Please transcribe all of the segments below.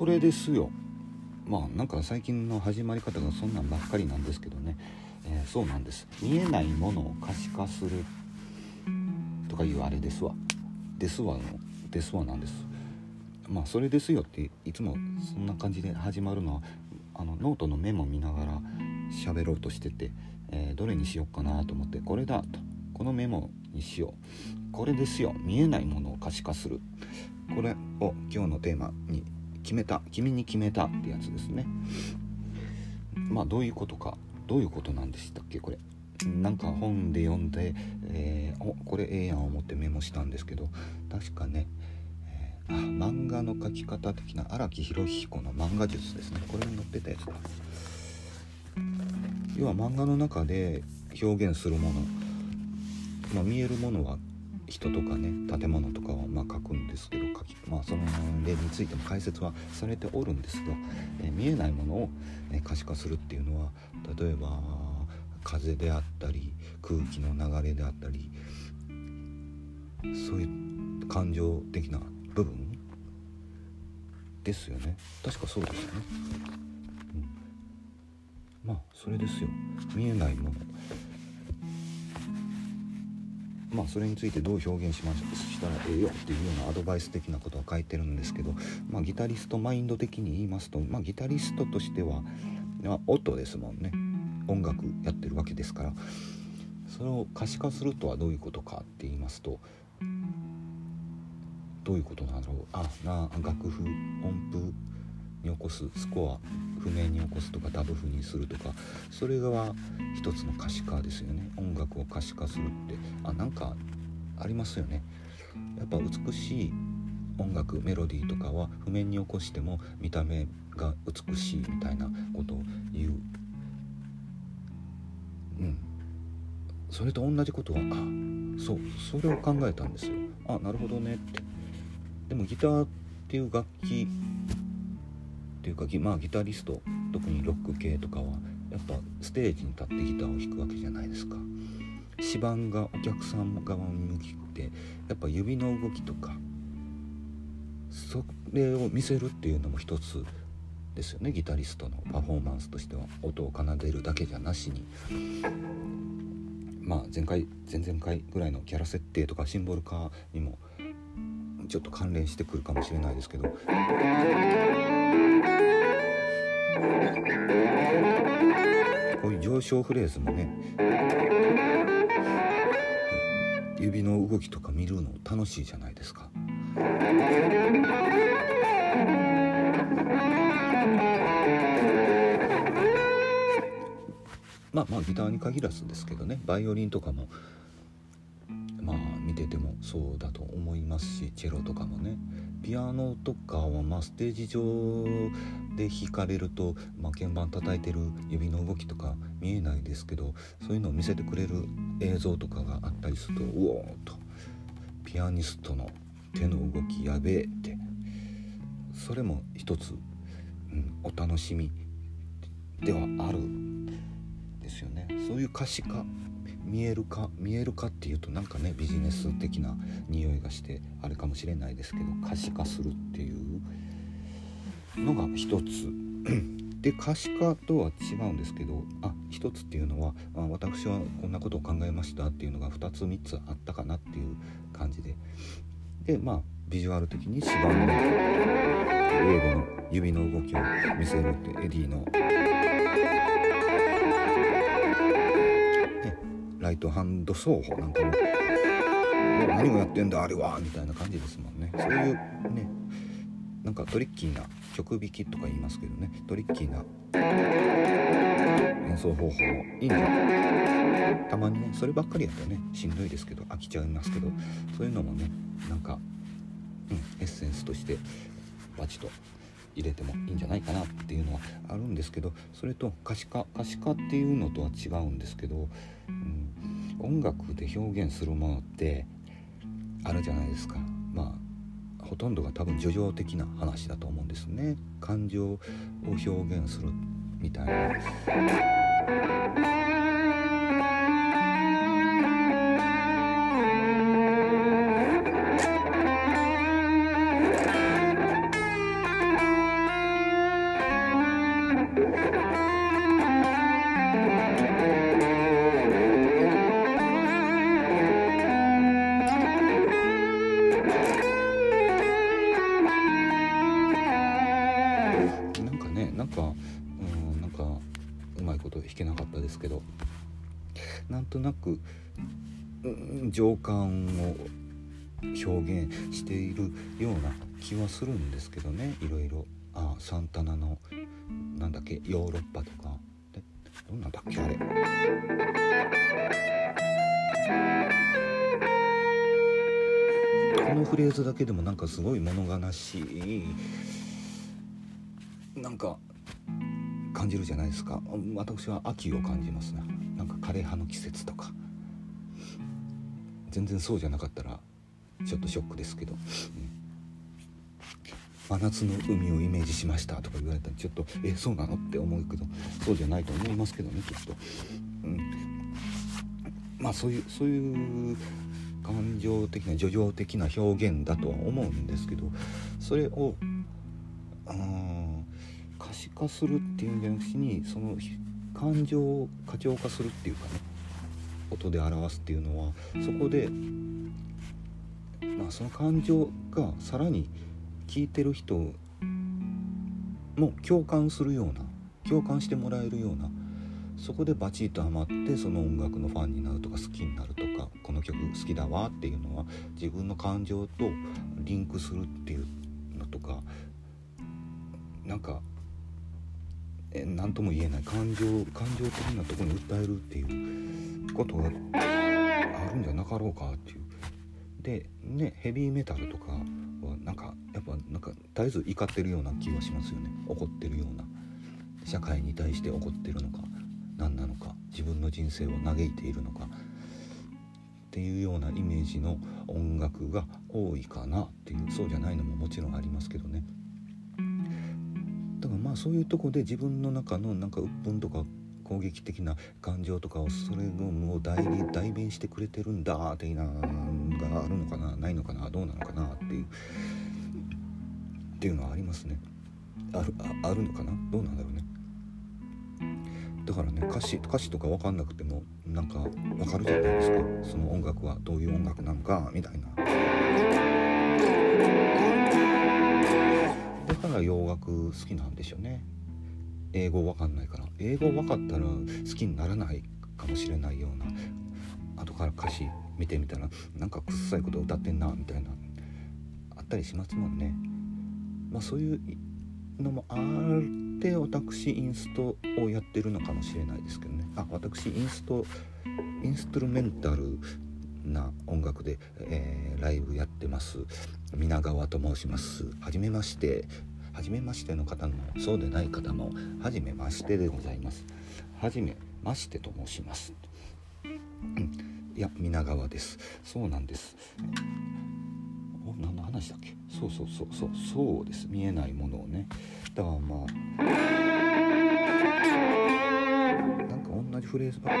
それですよ。まあなんか最近の始まり方がそんなんばっかりなんですけどね、えー、そうなんです。見えないものを可視化するとかいうあれですわ。ですわのですわなんです。まあそれですよっていつもそんな感じで始まるのはあのノートのメモ見ながら喋ろうとしてて、えー、どれにしようかなと思ってこれだと。このメモにしよう。これですよ。見えないものを可視化する。これを今日のテーマに決めた君に決めたってやつですね。まあどういうことかどういうことなんでしたっけこれ。なんか本で読んで、えー、おこれええやん思ってメモしたんですけど確かね、えー、あ漫画の描き方的な荒木博彦の漫画術ですね。これに載ってたやつだ。要は漫画の中で表現するもの、まあ、見えるものは人とかね建物とかはま書くんですけど書き、まあ、その例についても解説はされておるんですが、え、見えないものを、ね、可視化するっていうのは例えば風であったり空気の流れであったりそういう感情的な部分ですよね。確かそうですよね、うん、まあそれですよ。見えないもの。まあ、それについてどう表現しましたらええよっていうようなアドバイス的なことは書いてるんですけど、まあ、ギタリストマインド的に言いますと、まあ、ギタリストとしては、まあ、音ですもんね。音楽やってるわけですから。それを可視化するとはどういうことかって言いますとどういうことなんだろう。あな楽譜音符。に起こすスコア譜面に起こすとかダブ譜にするとかそれが一つの可視化ですよね。音楽を可視化するってあなんかありますよね。やっぱ美しい音楽メロディーとかは譜面に起こしても見た目が美しいみたいなことを言う。うん。それと同じことはあそうそれを考えたんですよ。あなるほどねって。でもギターっていう楽器っていうかまあギタリスト特にロック系とかはやっぱステージに立ってギターを弾くわけじゃないですか。指板がお客さん側に向きってやっぱ指の動きとかそれを見せるっていうのも一つですよね。ギタリストのパフォーマンスとしては音を奏でるだけじゃなしに。まあ前回前々回ぐらいのキャラ設定とかシンボル化にもちょっと関連してくるかもしれないですけど。こういう上昇フレーズもね指の動きとか見るの楽しいじゃないですか。まあまあギターに限らずですけどねバイオリンとかもまあ見ててもそうだと思いますしチェロとかもねピアノとかはまあステージ上で弾かれると、まあ、鍵盤叩いてる指の動きとか見えないですけどそういうのを見せてくれる映像とかがあったりするとうおーとピアニストの手の動きやべえって。それも一つ、うん、お楽しみではあるですよね。そういう可視化見えるか見えるかっていうとなんかねビジネス的な匂いがしてあれかもしれないですけど可視化するっていうのが一つ。で可視化とは違うんですけどあ一つっていうのはあ私はこんなことを考えましたっていうのが2つ3つあったかなっていう感じで。でまあビジュアル的に芝のウェーブの指の動きを見せるってエディのライトハンド奏法なんかも。何をやってんだあれはみたいな感じですもんね。そういうねなんかトリッキーな曲弾きとか言いますけどね。トリッキーな演奏方法もいいんじゃないたまにねそればっかりやったらねしんどいですけど飽きちゃいますけどそういうのもねなんか、うん、エッセンスとしてバチと入れてもいいんじゃないかなっていうのはあるんですけどそれと可視化可視化っていうのとは違うんですけど、うん、音楽で表現するものってあるじゃないですかまあほとんどが多分叙情的な話だと思うんですね感情を表現するみたいな。ですけどなんとなく、うん、情感を表現しているような気はするんですけどねいろいろ。あサンタナのなんだっけヨーロッパとか。でどんなんだっけあれ。このフレーズだけでもなんかすごい物悲しい。なんか感じるじゃないですか。私は秋を感じますね。なんか枯葉の季節とか。全然そうじゃなかったらちょっとショックですけど、うん、真夏の海をイメージしましたとか言われたらちょっとえそうなのって思うけどそうじゃないと思いますけどねきっと、うん、まあそういうそういう感情的な叙情的な表現だとは思うんですけどそれをあの可視化するっていうんじゃなくてにその感情を過剰化するっていうかね音で表すっていうのはそこでまあその感情がさらに聞いてる人も共感するような共感してもらえるようなそこでバチッとハマってその音楽のファンになるとか好きになるとかこの曲好きだわっていうのは自分の感情とリンクするっていうのとかなんか何とも言えない感情感情的なとこに訴えるっていうことがあるんじゃなかろうかっていう。でねヘビーメタルとかはなんかやっぱなんか絶えず怒ってるような気がしますよね。怒ってるような。社会に対して怒ってるのか何なのか自分の人生を嘆いているのか。っていうようなイメージの音楽が多いかなっていう。そうじゃないのももちろんありますけどね。まあそういうとこで自分の中のなんか鬱憤とか攻撃的な感情とかをそれのもう代代弁してくれてるんだっていうのがあるのかなないのかなどうなのかなっていうっていうのはありますね。あるああるのかな？どうなんだろうね。だからね歌詞歌詞とか分かんなくてもなんか分かるじゃないですか。その音楽はどういう音楽なのかみたいな。から洋楽好きなんでしょうね。英語わかんないから。英語分かったら好きにならないかもしれないような。後から歌詞見てみたらなんかくっさいこと歌ってんなみたいな。あったりしますもんね。まあ、そういうのもあって私インストをやってるのかもしれないですけどね。あ私インストインストゥルメンタルな音楽で、えー、ライブやってます。皆川と申します。はじめまして。初めましての方もそうでない方も初めましてでございます。初めましてと申します。うん。いや皆川です。そうなんです。お何の話だっけ？そうそうそうそう。そうです。見えないものをね。だからまあなんか同じフレーズばっかり。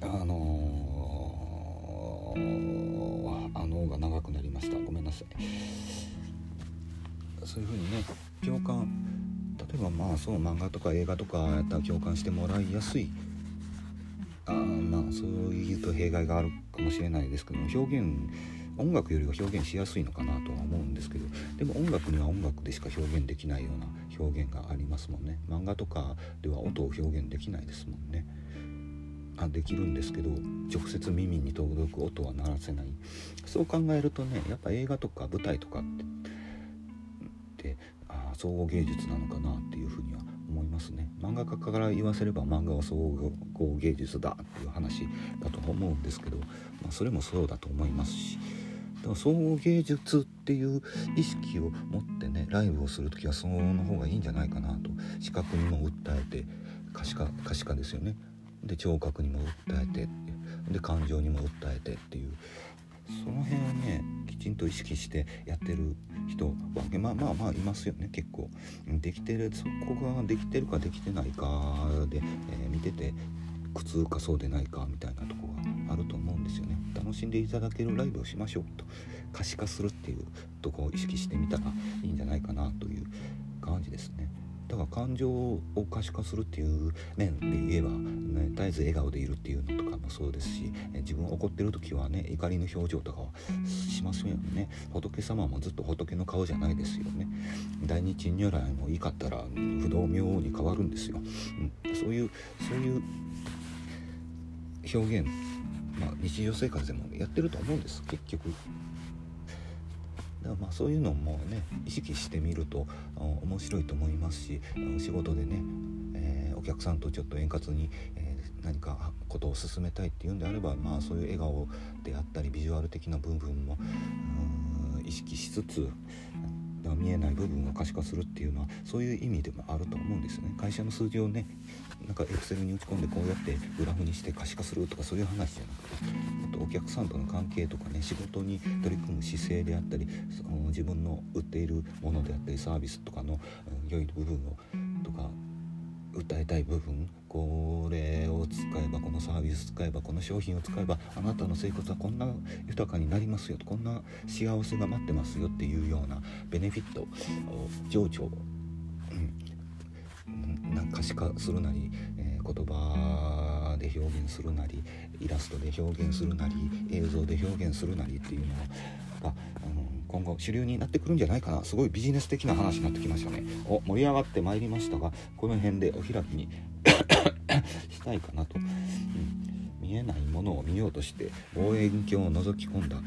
あのー、あのが長くなりました。ごめんなさい。そういうふうにね共感。例えばまあそう漫画とか映画とかやったら共感してもらいやすい。あまあそういうと弊害があるかもしれないですけど表現音楽よりは表現しやすいのかなとは思うんですけどでも音楽には音楽でしか表現できないような表現がありますもんね。漫画とかでは音を表現できないですもんね。あできるんですけど直接耳に届く音は鳴らせない。そう考えるとねやっぱ映画とか舞台とかってあ総合芸術なのかなっていうふうには思いますね。漫画家から言わせれば漫画は総合芸術だっていう話だと思うんですけど、まあ、それもそうだと思いますし。だから総合芸術っていう意識を持ってねライブをする時はその方がいいんじゃないかなと視覚にも訴えて可視化可視化ですよね。で聴覚にも訴えてで感情にも訴えてっていう。その辺をねきちんと意識してやってる人はまあまあまあいますよね結構。できてるそこができてるかできてないかで、えー、見てて苦痛かそうでないかみたいなとこがあると思うんですよね。楽しんでいただけるライブをしましょうと。可視化するっていうとこを意識してみたらいいんじゃないかなという感じですね。だから感情を可視化するっていう面で言えば、ね、絶えず笑顔でいるっていうのとかもそうですし自分怒ってる時はね怒りの表情とかはしますよね。仏様もずっと仏の顔じゃないですよね。大日如来もいかったら不動明王に変わるんですよ、うん、そういうそういう表現まあ日常生活でもやってると思うんです。結局だからまあそういうのもね意識してみると面白いと思いますし仕事でね、えー、お客さんとちょっと円滑に、えー、何かことを進めたいっていうんであればまあそういう笑顔であったりビジュアル的な部分も意識しつつ見えない部分を可視化するっていうのはそういう意味でもあると思うんですね。会社の数字をねなんかエクセルに打ち込んでこうやってグラフにして可視化するとかそういう話じゃなくてあとお客さんとの関係とかね仕事に取り組む姿勢であったりその自分の売っているものであったりサービスとかの、良い部分をとか訴えたい部分これを使えばこのサービス使えばこの商品を使えばあなたの生活はこんな豊かになりますよこんな幸せが待ってますよっていうようなベネフィット情緒、うん、なんか可視化するなり、えー、言葉で表現するなりイラストで表現するなり映像で表現するなりっていうのが、うん今後主流になってくるんじゃないかな。すごいビジネス的な話になってきましたね。お盛り上がってまいりましたがこの辺でお開きに したいかなと、うん、見えないものを見ようとして望遠鏡を覗き込んだ。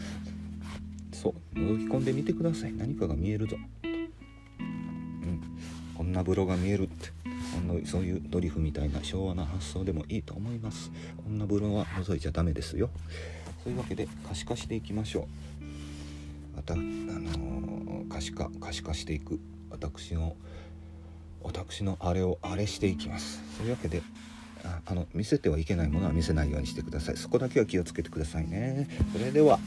そう覗き込んでみてください。何かが見えるぞ、うん、こんな風呂が見えるって。ほんのそういうドリフみたいな昭和な発想でもいいと思います。女風呂は覗いちゃダメですよ。そういうわけで可視化していきましょう。あの、可視化可視化していく。私の私のあれをあれしていきます。というわけであの見せてはいけないものは見せないようにしてください。そこだけは気をつけてくださいね。それでは。